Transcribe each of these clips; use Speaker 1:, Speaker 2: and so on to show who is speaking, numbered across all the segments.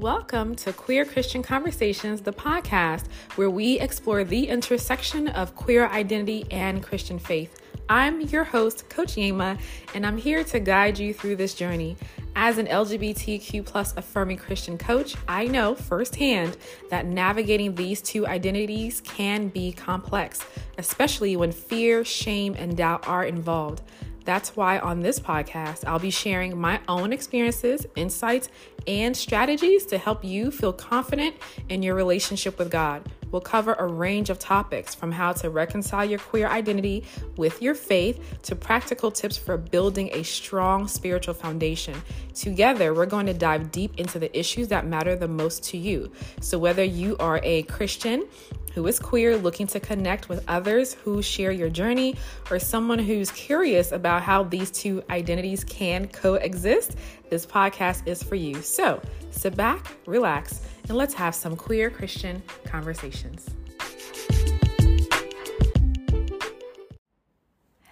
Speaker 1: Welcome to Queer Christian Conversations, the podcast where we explore the intersection of queer identity and Christian faith. I'm your host, Coach Yema, and I'm here to guide you through this journey. As an LGBTQ plus affirming Christian coach, I know firsthand that navigating these two identities can be complex, especially when fear, shame, and doubt are involved. That's why on this podcast, I'll be sharing my own experiences, insights, and strategies to help you feel confident in your relationship with God. We'll cover a range of topics from how to reconcile your queer identity with your faith to practical tips for building a strong spiritual foundation. Together, we're going to dive deep into the issues that matter the most to you. So, whether you are a Christian, who is queer looking to connect with others who share your journey, or someone who's curious about how these two identities can coexist, this podcast is for you. So sit back, relax, and let's have some queer Christian conversations.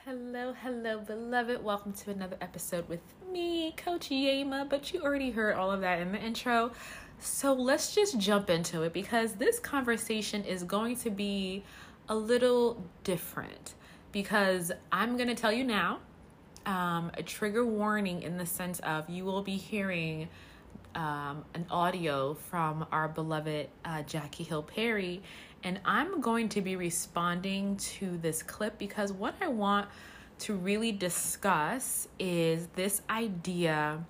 Speaker 1: Hello, hello, beloved. Welcome to another episode with me, Coach Yema. But you already heard all of that in the intro. So let's just jump into it because this conversation is going to be a little different because I'm going to tell you now um, a trigger warning in the sense of you will be hearing um, an audio from our beloved uh, Jackie Hill Perry, and I'm going to be responding to this clip because what I want to really discuss is this idea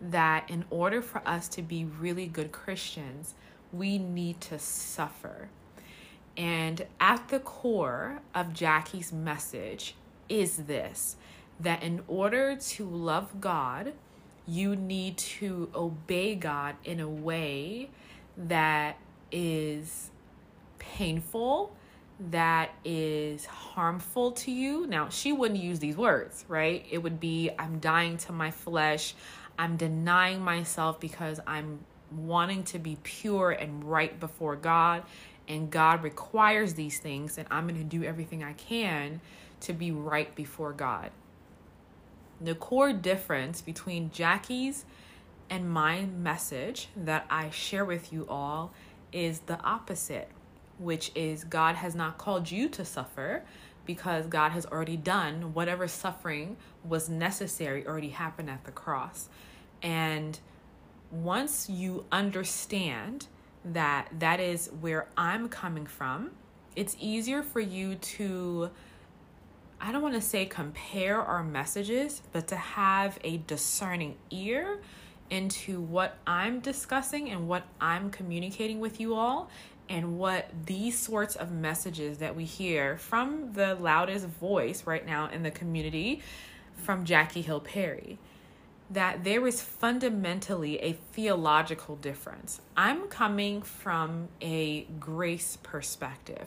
Speaker 1: that in order for us to be really good Christians, we need to suffer. And at the core of Jackie's message is this that in order to love God, you need to obey God in a way that is painful, that is harmful to you. Now, she wouldn't use these words, right? It would be, I'm dying to my flesh. I'm denying myself because I'm wanting to be pure and right before God. And God requires these things, and I'm going to do everything I can to be right before God. The core difference between Jackie's and my message that I share with you all is the opposite, which is God has not called you to suffer because God has already done whatever suffering was necessary, already happened at the cross. And once you understand that that is where I'm coming from, it's easier for you to, I don't want to say compare our messages, but to have a discerning ear into what I'm discussing and what I'm communicating with you all, and what these sorts of messages that we hear from the loudest voice right now in the community from Jackie Hill Perry that there is fundamentally a theological difference. I'm coming from a grace perspective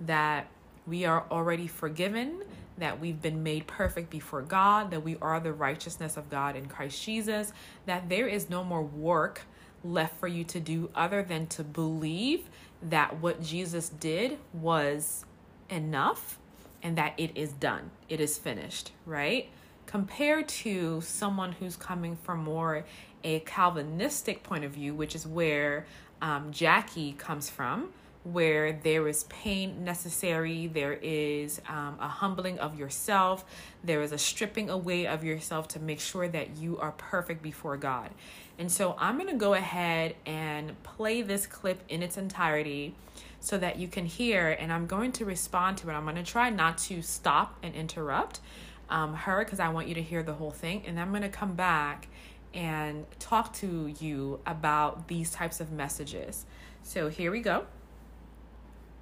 Speaker 1: that we are already forgiven, that we've been made perfect before God, that we are the righteousness of God in Christ Jesus, that there is no more work left for you to do other than to believe that what Jesus did was enough and that it is done, it is finished, right? compared to someone who's coming from more a Calvinistic point of view, which is where um, Jackie comes from, where there is pain necessary, there is um, a humbling of yourself, there is a stripping away of yourself to make sure that you are perfect before God. And so I'm going to go ahead and play this clip in its entirety so that you can hear, and I'm going to respond to it. I'm going to try not to stop and interrupt um, her because I want you to hear the whole thing. And I'm going to come back and talk to you about these types of messages. So here we go.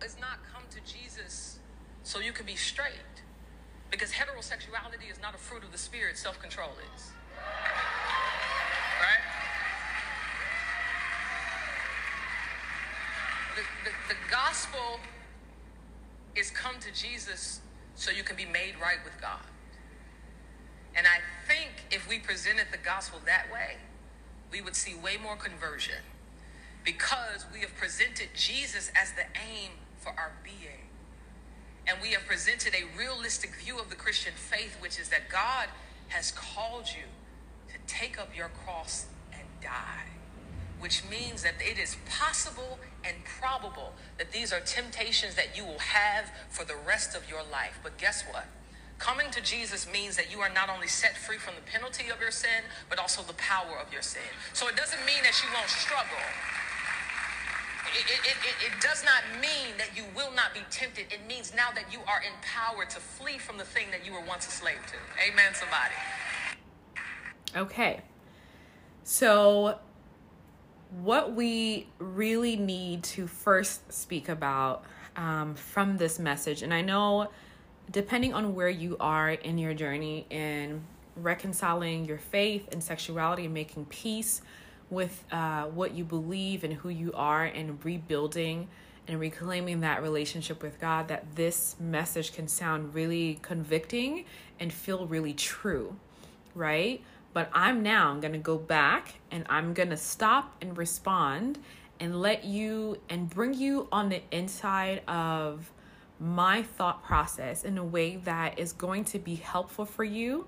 Speaker 2: It's not come to Jesus so you can be straight. Because heterosexuality is not a fruit of the spirit, self control is. Right? The, the, the gospel is come to Jesus so you can be made right with God. And I think if we presented the gospel that way, we would see way more conversion because we have presented Jesus as the aim for our being. And we have presented a realistic view of the Christian faith, which is that God has called you to take up your cross and die. which means that it is possible and probable that these are temptations that you will have for the rest of your life. But guess what? Coming to Jesus means that you are not only set free from the penalty of your sin, but also the power of your sin. So it doesn't mean that you won't struggle. It, it, it, does not mean that you will not be tempted. It means now that you are empowered to flee from the thing that you were once a slave to. Amen, somebody.
Speaker 1: Okay. So, what we really need to first speak about um, from this message, and I know depending on where you are in your journey in reconciling your faith and sexuality and making peace with uh, what you believe and who you are and rebuilding and reclaiming that relationship with God, that this message can sound really convicting and feel really true, right? But I'm now going to go back and I'm going to stop and respond and let you and bring you on the inside of my thought process in a way that is going to be helpful for you.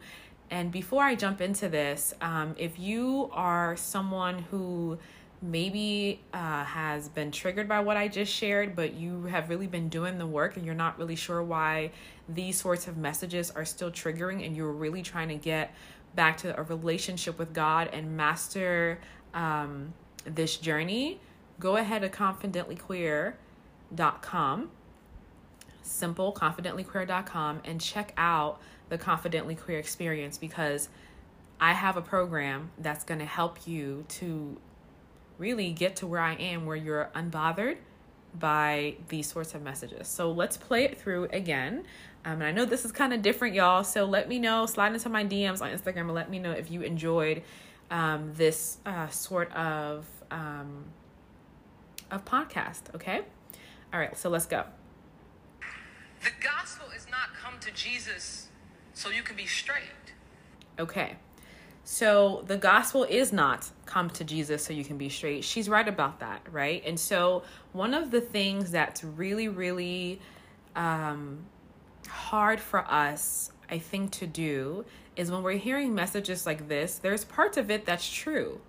Speaker 1: And before I jump into this, um, if you are someone who maybe uh, has been triggered by what I just shared, but you have really been doing the work and you're not really sure why these sorts of messages are still triggering, and you're really trying to get back to a relationship with God and master um, this journey, go ahead to confidentlyqueer.com simple confidentlyqueer.com and check out the confidently queer experience because I have a program that's going to help you to really get to where I am where you're unbothered by these sorts of messages. So let's play it through again. Um, and I know this is kind of different, y'all. So let me know, slide into my DMs on Instagram and let me know if you enjoyed um, this uh, sort of um, of podcast. Okay. All right. So let's go.
Speaker 2: The gospel is not come to Jesus so you can be straight.
Speaker 1: Okay. So the gospel is not come to Jesus so you can be straight. She's right about that, right? And so one of the things that's really, really um, hard for us, I think, to do is when we're hearing messages like this, there's parts of it that's true,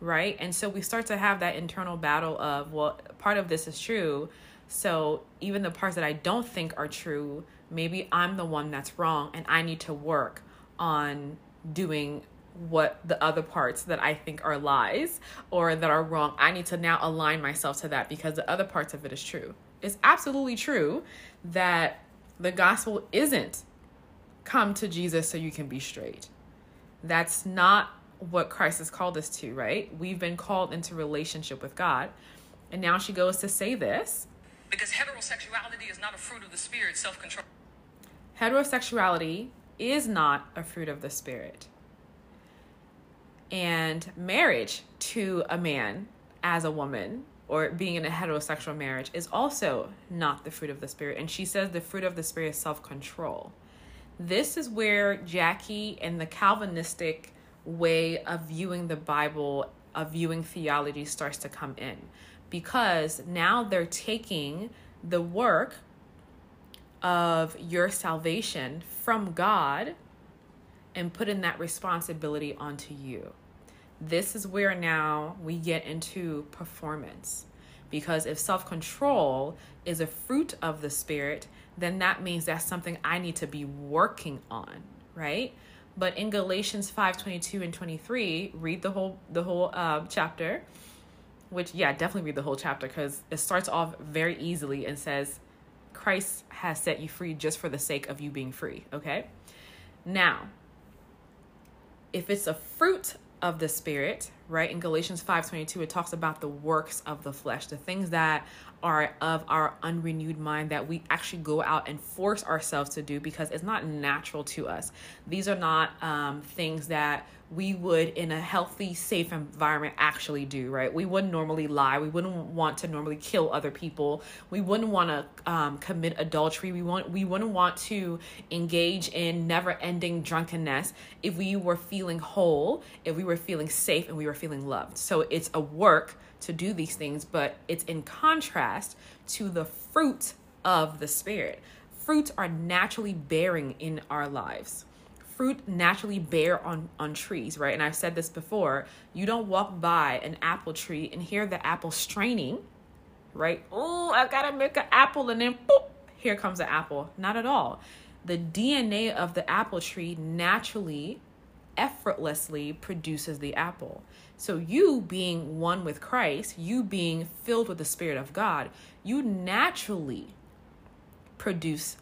Speaker 1: right? And so we start to have that internal battle of, well, part of this is true, so even the parts that I don't think are true, maybe I'm the one that's wrong and I need to work on doing what the other parts that I think are lies or that are wrong. I need to now align myself to that because the other parts of it is true. It's absolutely true that the gospel isn't come to Jesus so you can be straight. That's not what Christ has called us to, right? We've been called into relationship with God. And now she goes to say this
Speaker 2: because heterosexuality is not a fruit of the spirit, self control.
Speaker 1: Heterosexuality is not a fruit of the spirit. And marriage to a man as a woman or being in a heterosexual marriage is also not the fruit of the spirit. And she says the fruit of the spirit is self control. This is where Jackie and the Calvinistic way of viewing the Bible, of viewing theology, starts to come in because now they're taking the work of your salvation from God and putting that responsibility onto you. This is where now we get into performance. Because if self control is a fruit of the Spirit, then that means that's something I need to be working on, right? But in Galatians 5 22 and 23, read the whole the whole uh, chapter which yeah definitely read the whole chapter because it starts off very easily and says christ has set you free just for the sake of you being free okay? Now if it's a fruit of the spirit right in galatians 5.22 it talks about the works of the flesh the things that are of our unrenewed mind that we actually go out and force ourselves to do because it's not natural to us. These are not um, things that we would in a healthy safe environment actually do right? We wouldn't normally lie. We wouldn't want to normally kill other people. We wouldn't want to um, commit adultery. We want we wouldn't want to engage in never ending drunkenness if we were feeling whole if we were feeling safe and we were feeling loved. So it's a work to do these things but it's in contrast to the fruit of the spirit fruits are naturally bearing in our lives fruit naturally bear on on trees, right? And I've said this before. You don't walk by an apple tree and hear the apple straining, right? Oh, I gotta make an apple, and then boop, here comes an apple. Not at all. The DNA of the apple tree naturally, effortlessly produces the apple. So, you being one with Christ, you being filled with the Spirit of God, you naturally produce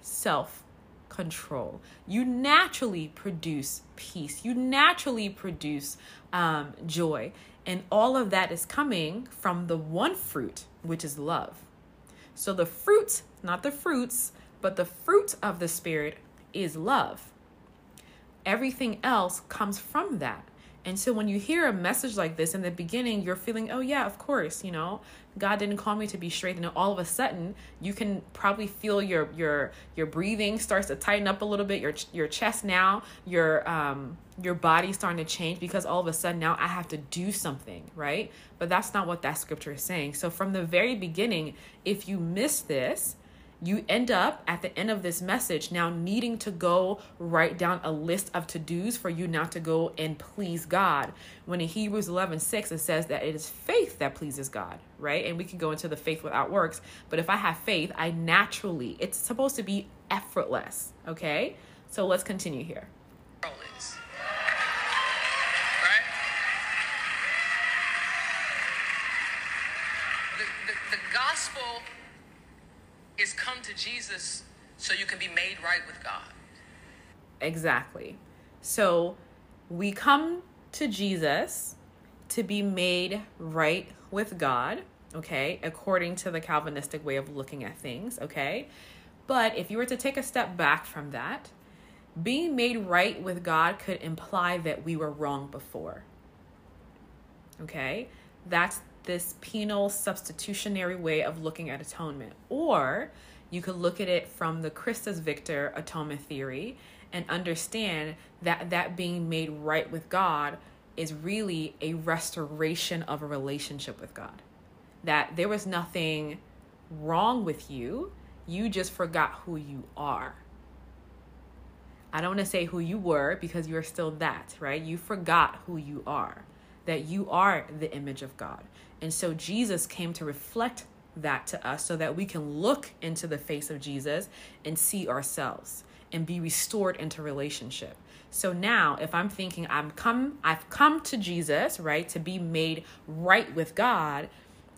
Speaker 1: self control. You naturally produce peace. You naturally produce um, joy. And all of that is coming from the one fruit, which is love. So the fruit, not the fruits, but the fruit of the Spirit is love. Everything else comes from that. And so when you hear a message like this in the beginning, you're feeling, oh, yeah, of course, you know, God didn't call me to be straight. And all of a sudden, you can probably feel your your your breathing starts to tighten up a little bit. Your your chest now, your um your body starting to change because all of a sudden now I have to do something, right? But that's not what that scripture is saying. So from the very beginning, if you miss this, you end up at the end of this message now needing to go write down a list of to-dos for you not to go and please God. When in Hebrews 11, 6, it says that it is faith that pleases God, right? And we can go into the faith without works. But if I have faith, I naturally, it's supposed to be effortless, okay? So let's continue here.
Speaker 2: The gospel is come to Jesus so you can be made right with God.
Speaker 1: Exactly. So we come to Jesus to be made right with God, okay, according to the Calvinistic way of looking at things, okay? But if you were to take a step back from that, being made right with God could imply that we were wrong before. Okay? That's this penal substitutionary way of looking at atonement. Or you could look at it from the Christus Victor atonement theory and understand that that being made right with God is really a restoration of a relationship with God. That there was nothing wrong with you, you just forgot who you are. I don't want to say who you were because you're still that, right? You forgot who you are, that you are the image of God. And so Jesus came to reflect that to us so that we can look into the face of Jesus and see ourselves and be restored into relationship. So now if I'm thinking I'm come I've come to Jesus, right, to be made right with God,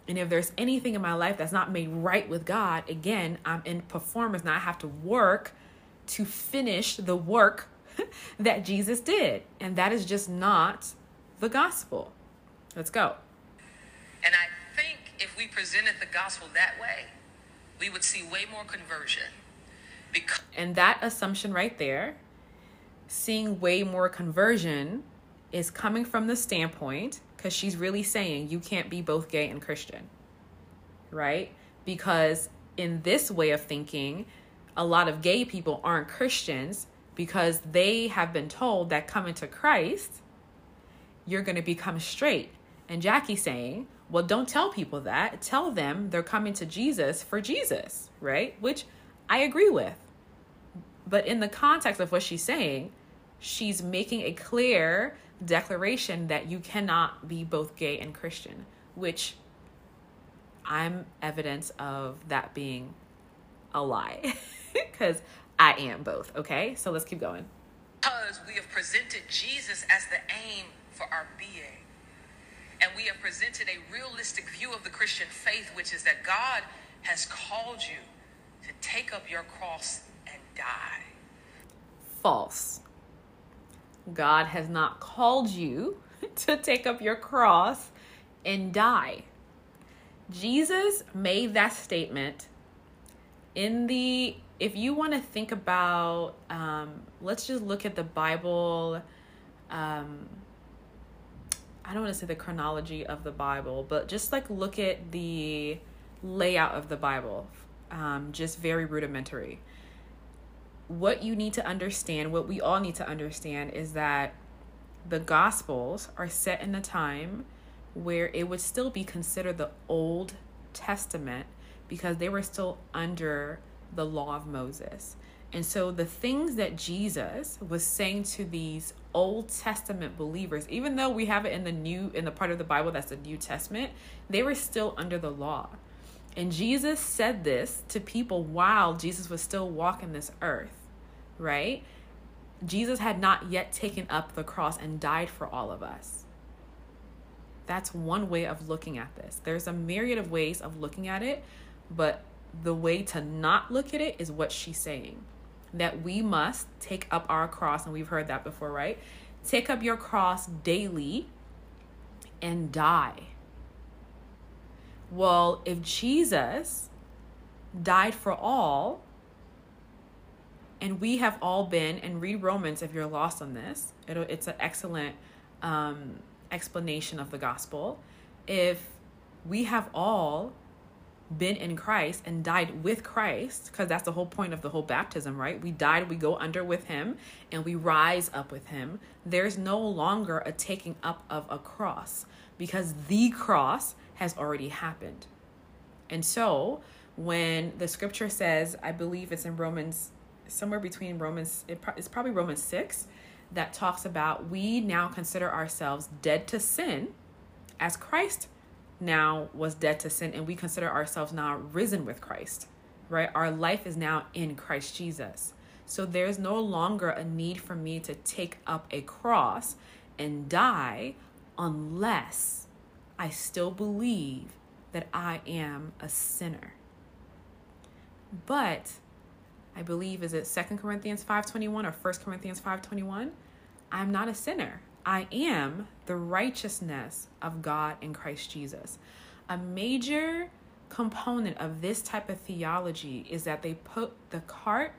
Speaker 1: and if there's anything in my life that's not made right with God, again, I'm in performance and I have to work to finish the work that Jesus did. And that is just not the gospel. Let's go.
Speaker 2: And I think if we presented the gospel that way, we would see way more conversion.
Speaker 1: Because and that assumption right there, seeing way more conversion, is coming from the standpoint because she's really saying you can't be both gay and Christian, right? Because in this way of thinking, a lot of gay people aren't Christians because they have been told that coming to Christ, you're going to become straight. And Jackie's saying, well, don't tell people that. Tell them they're coming to Jesus for Jesus, right? Which I agree with. But in the context of what she's saying, she's making a clear declaration that you cannot be both gay and Christian, which I'm evidence of that being a lie because I am both, okay? So let's keep going.
Speaker 2: Because we have presented Jesus as the aim for our being. And we have presented a realistic view of the Christian faith, which is that God has called you to take up your cross and die.
Speaker 1: False. God has not called you to take up your cross and die. Jesus made that statement in the, if you want to think about, um, let's just look at the Bible. Um, I don't want to say the chronology of the Bible, but just like look at the layout of the Bible, um, just very rudimentary. What you need to understand, what we all need to understand, is that the Gospels are set in a time where it would still be considered the Old Testament because they were still under the law of Moses. And so the things that Jesus was saying to these Old Testament believers, even though we have it in the new in the part of the Bible that's the New Testament, they were still under the law. And Jesus said this to people while Jesus was still walking this earth, right? Jesus had not yet taken up the cross and died for all of us. That's one way of looking at this. There's a myriad of ways of looking at it, but the way to not look at it is what she's saying that we must take up our cross, and we've heard that before, right? Take up your cross daily and die. Well, if Jesus died for all, and we have all been, and read Romans if you're lost on this, it's an excellent um, explanation of the gospel. If we have all been in Christ and died with Christ, because that's the whole point of the whole baptism, right? We died, we go under with Him, and we rise up with Him. There's no longer a taking up of a cross because the cross has already happened. And so, when the scripture says, I believe it's in Romans, somewhere between Romans, it's probably Romans 6, that talks about we now consider ourselves dead to sin as Christ now was dead to sin and we consider ourselves now risen with Christ, right? Our life is now in Christ Jesus. So there's no longer a need for me to take up a cross and die unless I still believe that I am a sinner. But I believe is it Second Corinthians 5:21 or First Corinthians 5:21? I'm not a sinner. I am the righteousness of God in Christ Jesus. A major component of this type of theology is that they put the cart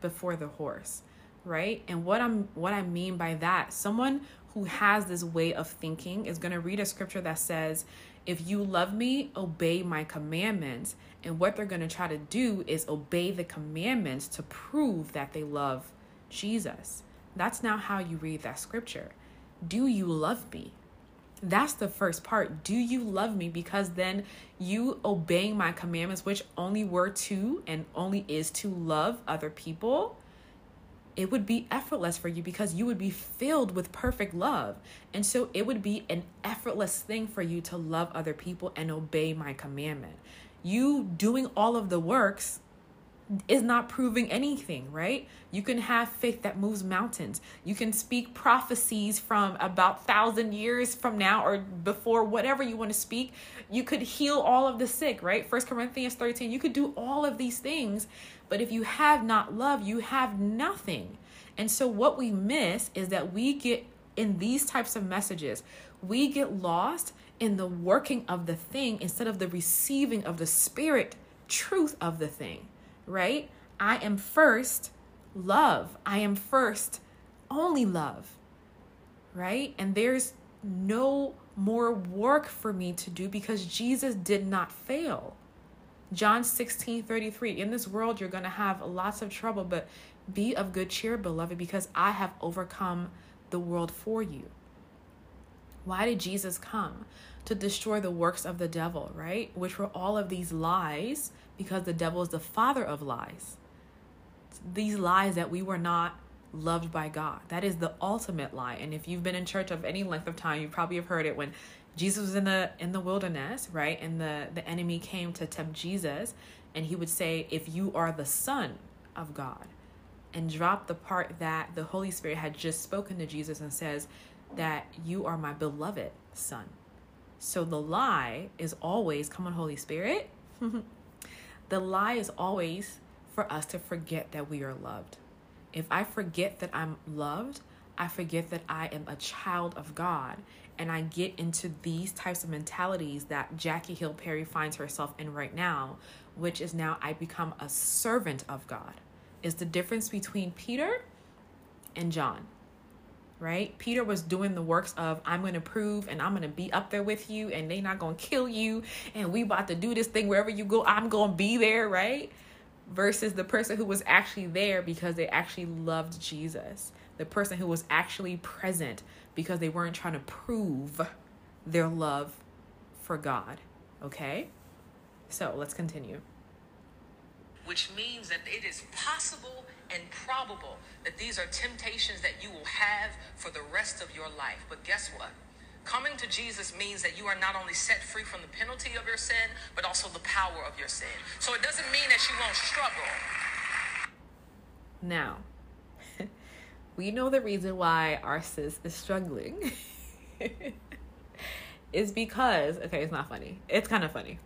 Speaker 1: before the horse, right? And what I'm what I mean by that, someone who has this way of thinking is going to read a scripture that says, "If you love me, obey my commandments." And what they're going to try to do is obey the commandments to prove that they love Jesus. That's now how you read that scripture. Do you love me? That's the first part. Do you love me? Because then you obeying my commandments, which only were to and only is to love other people, it would be effortless for you because you would be filled with perfect love. And so it would be an effortless thing for you to love other people and obey my commandment. You doing all of the works is not proving anything, right? You can have faith that moves mountains. You can speak prophecies from about thousand years from now or before, whatever you want to speak. You could heal all of the sick, right? First Corinthians 13. You could do all of these things, but if you have not love, you have nothing. And so what we miss is that we get in these types of messages, we get lost in the working of the thing instead of the receiving of the spirit truth of the thing right? I am first love. I am first only love, right? And there's no more work for me to do because Jesus did not fail. John 16 33. In this world, you're going to have lots of trouble, but be of good cheer, beloved, because I have overcome the world for you. Why did Jesus come? To destroy the works of the devil, right? Which were all of these lies because the devil is the father of lies. These lies that we were not loved by God. That is the ultimate lie. And if you've been in church of any length of time, you probably have heard it when Jesus was in the in the wilderness, right? And the the enemy came to tempt Jesus, and he would say, "If you are the son of God," and drop the part that the Holy Spirit had just spoken to Jesus and says that you are my beloved son. So the lie is always, "Come on, Holy Spirit." The lie is always for us to forget that we are loved. If I forget that I'm loved, I forget that I am a child of God. And I get into these types of mentalities that Jackie Hill Perry finds herself in right now, which is now I become a servant of God. Is the difference between Peter and John right? Peter was doing the works of I'm going to prove and I'm going to be up there with you and they not going to kill you and we about to do this thing wherever you go, I'm going to be there, right? Versus the person who was actually there because they actually loved Jesus. The person who was actually present because they weren't trying to prove their love for God, okay? So, let's continue.
Speaker 2: Which means that it is possible and probable that these are temptations that you will have for the rest of your life. But guess what? Coming to Jesus means that you are not only set free from the penalty of your sin, but also the power of your sin. So it doesn't mean that you won't struggle.
Speaker 1: Now, we know the reason why our sis is struggling is because, okay, it's not funny. It's kind of funny.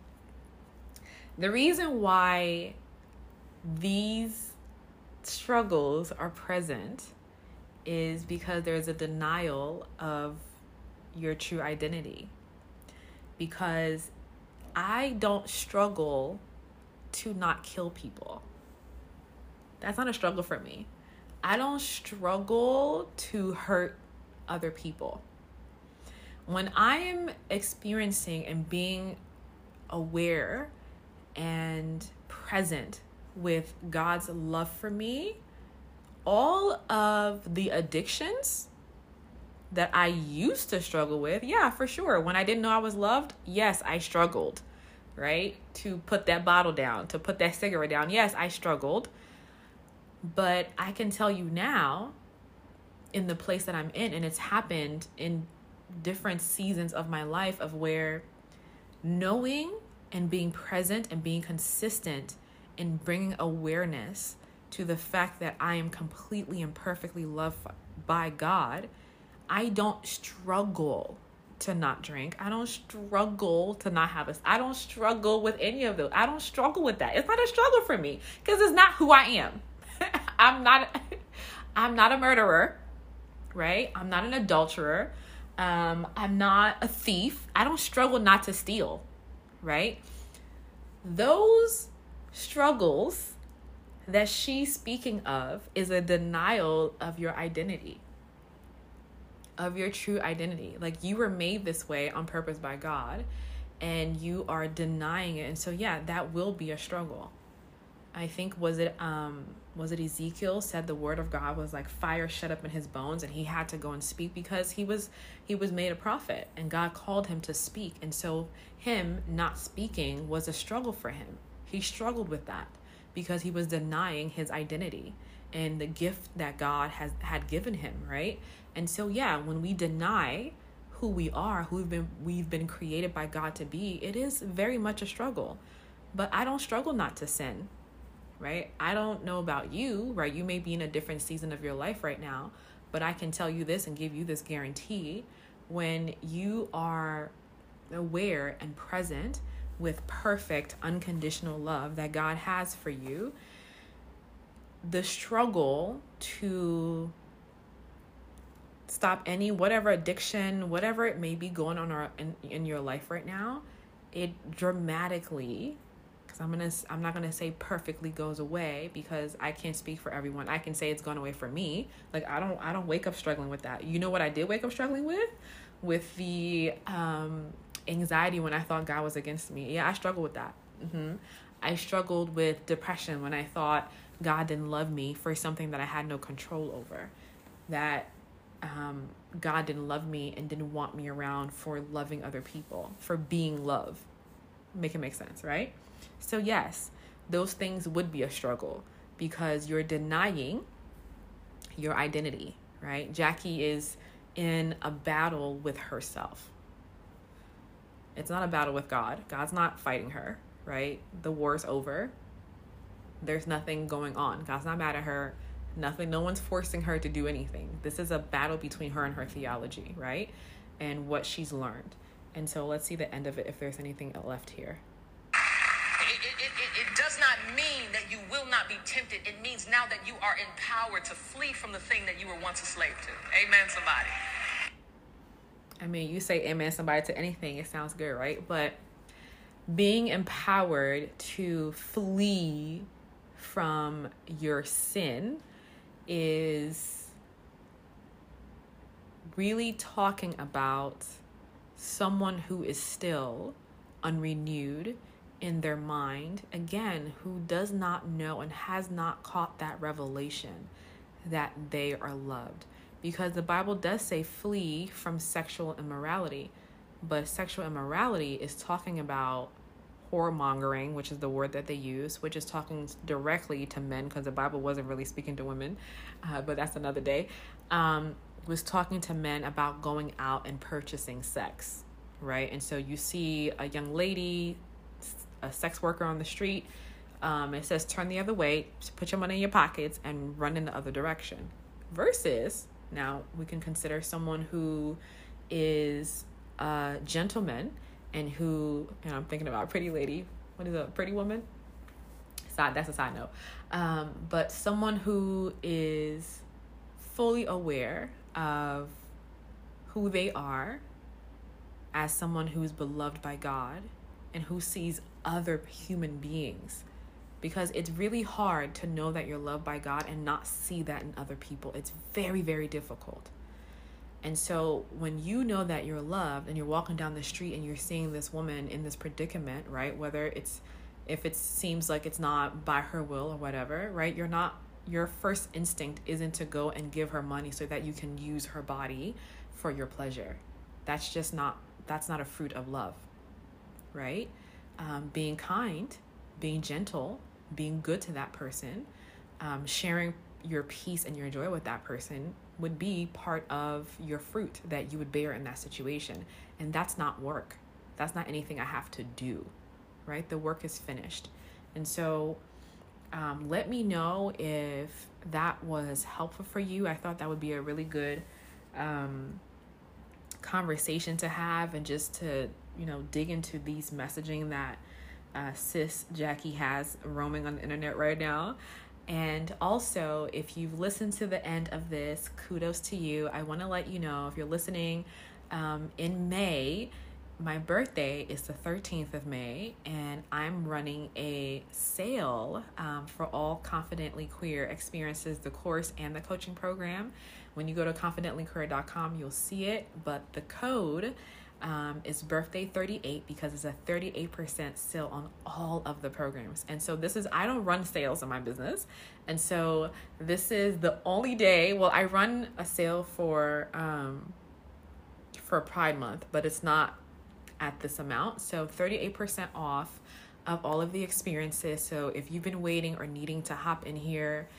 Speaker 1: The reason why these struggles are present is because there's a denial of your true identity. Because I don't struggle to not kill people. That's not a struggle for me. I don't struggle to hurt other people. When I am experiencing and being aware and present with God's love for me, all of the addictions that I used to struggle with, yeah, for sure. When I didn't know I was loved, yes, I struggled, right? To put that bottle down, to put that cigarette down. Yes, I struggled. But I can tell you now, in the place that I'm in, and it's happened in different seasons of my life, of where knowing and being present and being consistent in bringing awareness to the fact that I am completely and perfectly loved by God, I don't struggle to not drink. I don't struggle to not have a I don't struggle with any of those. I don't struggle with that. It's not a struggle for me because it's not who I am. I'm not I'm not a murderer, right? I'm not an adulterer. Um, I'm not a thief. I don't struggle not to steal, right? Those struggles that she's speaking of is a denial of your identity, of your true identity. Like you were made this way on purpose by God, and you are denying it. And so, yeah, that will be a struggle. I think was it um was it Ezekiel said the word of God was like fire shut up in his bones and he had to go and speak because he was he was made a prophet and God called him to speak and so him not speaking was a struggle for him. He struggled with that because he was denying his identity and the gift that God has had given him, right? And so yeah, when we deny who we are, who we've been we've been created by God to be, it is very much a struggle. But I don't struggle not to sin right? I don't know about you, right? You may be in a different season of your life right now, but I can tell you this and give you this guarantee when you are aware and present with perfect unconditional love that God has for you, the struggle to stop any whatever addiction, whatever it may be going on our, in, in your life right now, it dramatically because I'm gonna I'm not gonna say perfectly goes away because I can't speak for everyone. I can say it's gone away for me. Like I don't I don't wake up struggling with that. You know what I did wake up struggling with? With the um, anxiety when I thought God was against me. Yeah, I struggled with that. Mm-hmm. I struggled with depression when I thought God didn't love me for something that I had no control over. That um, God didn't love me and didn't want me around for loving other people, for being love. Make it make sense, right? So, yes, those things would be a struggle because you're denying your identity, right? Jackie is in a battle with herself. It's not a battle with God. God's not fighting her, right? The war's over. There's nothing going on. God's not mad at her. Nothing, no one's forcing her to do anything. This is a battle between her and her theology, right? And what she's learned. And so let's see the end of it if there's anything left here It it it
Speaker 2: does not mean that you will not be tempted. It means now that you are empowered to flee from the thing that you were once a slave to. Amen, somebody.
Speaker 1: I mean, you say amen, somebody to anything, it sounds good, right? But being empowered to flee from your sin is really talking about someone who is still unrenewed in their mind, again, who does not know and has not caught that revelation that they are loved. Because the Bible does say flee from sexual immorality, but sexual immorality is talking about whoremongering, which is the word that they use, which is talking directly to men because the Bible wasn't really speaking to women, uh, but that's another day. Um, was talking to men about going out and purchasing sex, right? And so you see a young lady, a sex worker on the street. Um, it says turn the other way, put your money in your pockets, and run in the other direction. Versus now we can consider someone who is a gentleman and who, and I'm thinking about Pretty Lady. What is a Pretty Woman? Side, that's a side note. Um, but someone who is fully aware of who they are as someone who's beloved by God and who sees other human beings. Because it's really hard to know that you're loved by God and not see that in other people. It's very, very difficult. And so when you know that you're loved and you're walking down the street and you're seeing this woman in this predicament, right? Whether it's if it seems like it's not by her will or whatever, right? You're not your first instinct isn't to go and give her money so that you can use her body for your pleasure. That's just not that's not a fruit of love, right? Um, being kind, being gentle, being good to that person, um, sharing your peace and your joy with that person would be part of your fruit that you would bear in that situation. And that's not work. That's not anything I have to do, right? The work is finished. And so um, let me know if that was helpful for you. I thought that would be a really good um, conversation to have and just to, you know, dig into these messaging that uh, sis Jackie has roaming on the internet right now. And also, if you've listened to the end of this, kudos to you. I want to let you know if you're listening um, in May, my birthday is the 13th of May, and I'm running a sale um, for all Confidently Queer experiences, the course and the coaching program. When you go to confidentlyqueer.com, you'll see it, but the code um, is birthday 38 because it's a 38% sale on all of the programs. And so this is, I don't run sales in my business. And so this is the only day, well, I run a sale for, um, for Pride Month, but it's not at this amount. So 38% off of all of the experiences. So if you've been waiting or needing to hop in here,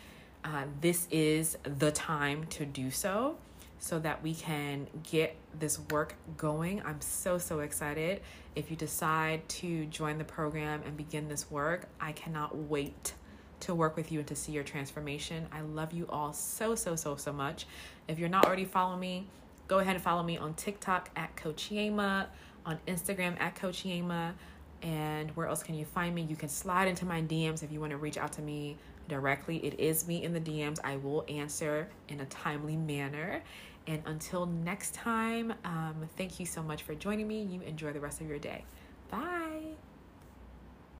Speaker 1: uh, this is the time to do so so that we can get this work going. I'm so, so excited. If you decide to join the program and begin this work, I cannot wait to work with you and to see your transformation. I love you all so, so, so, so much. If you're not already following me, go ahead and follow me on TikTok at Coach Yema, on Instagram at Coach Yema. And where else can you find me? You can slide into my DMs if you want to reach out to me directly. It is me in the DMs. I will answer in a timely manner. And until next time, um, thank you so much for joining me. You enjoy the rest of your day. Bye.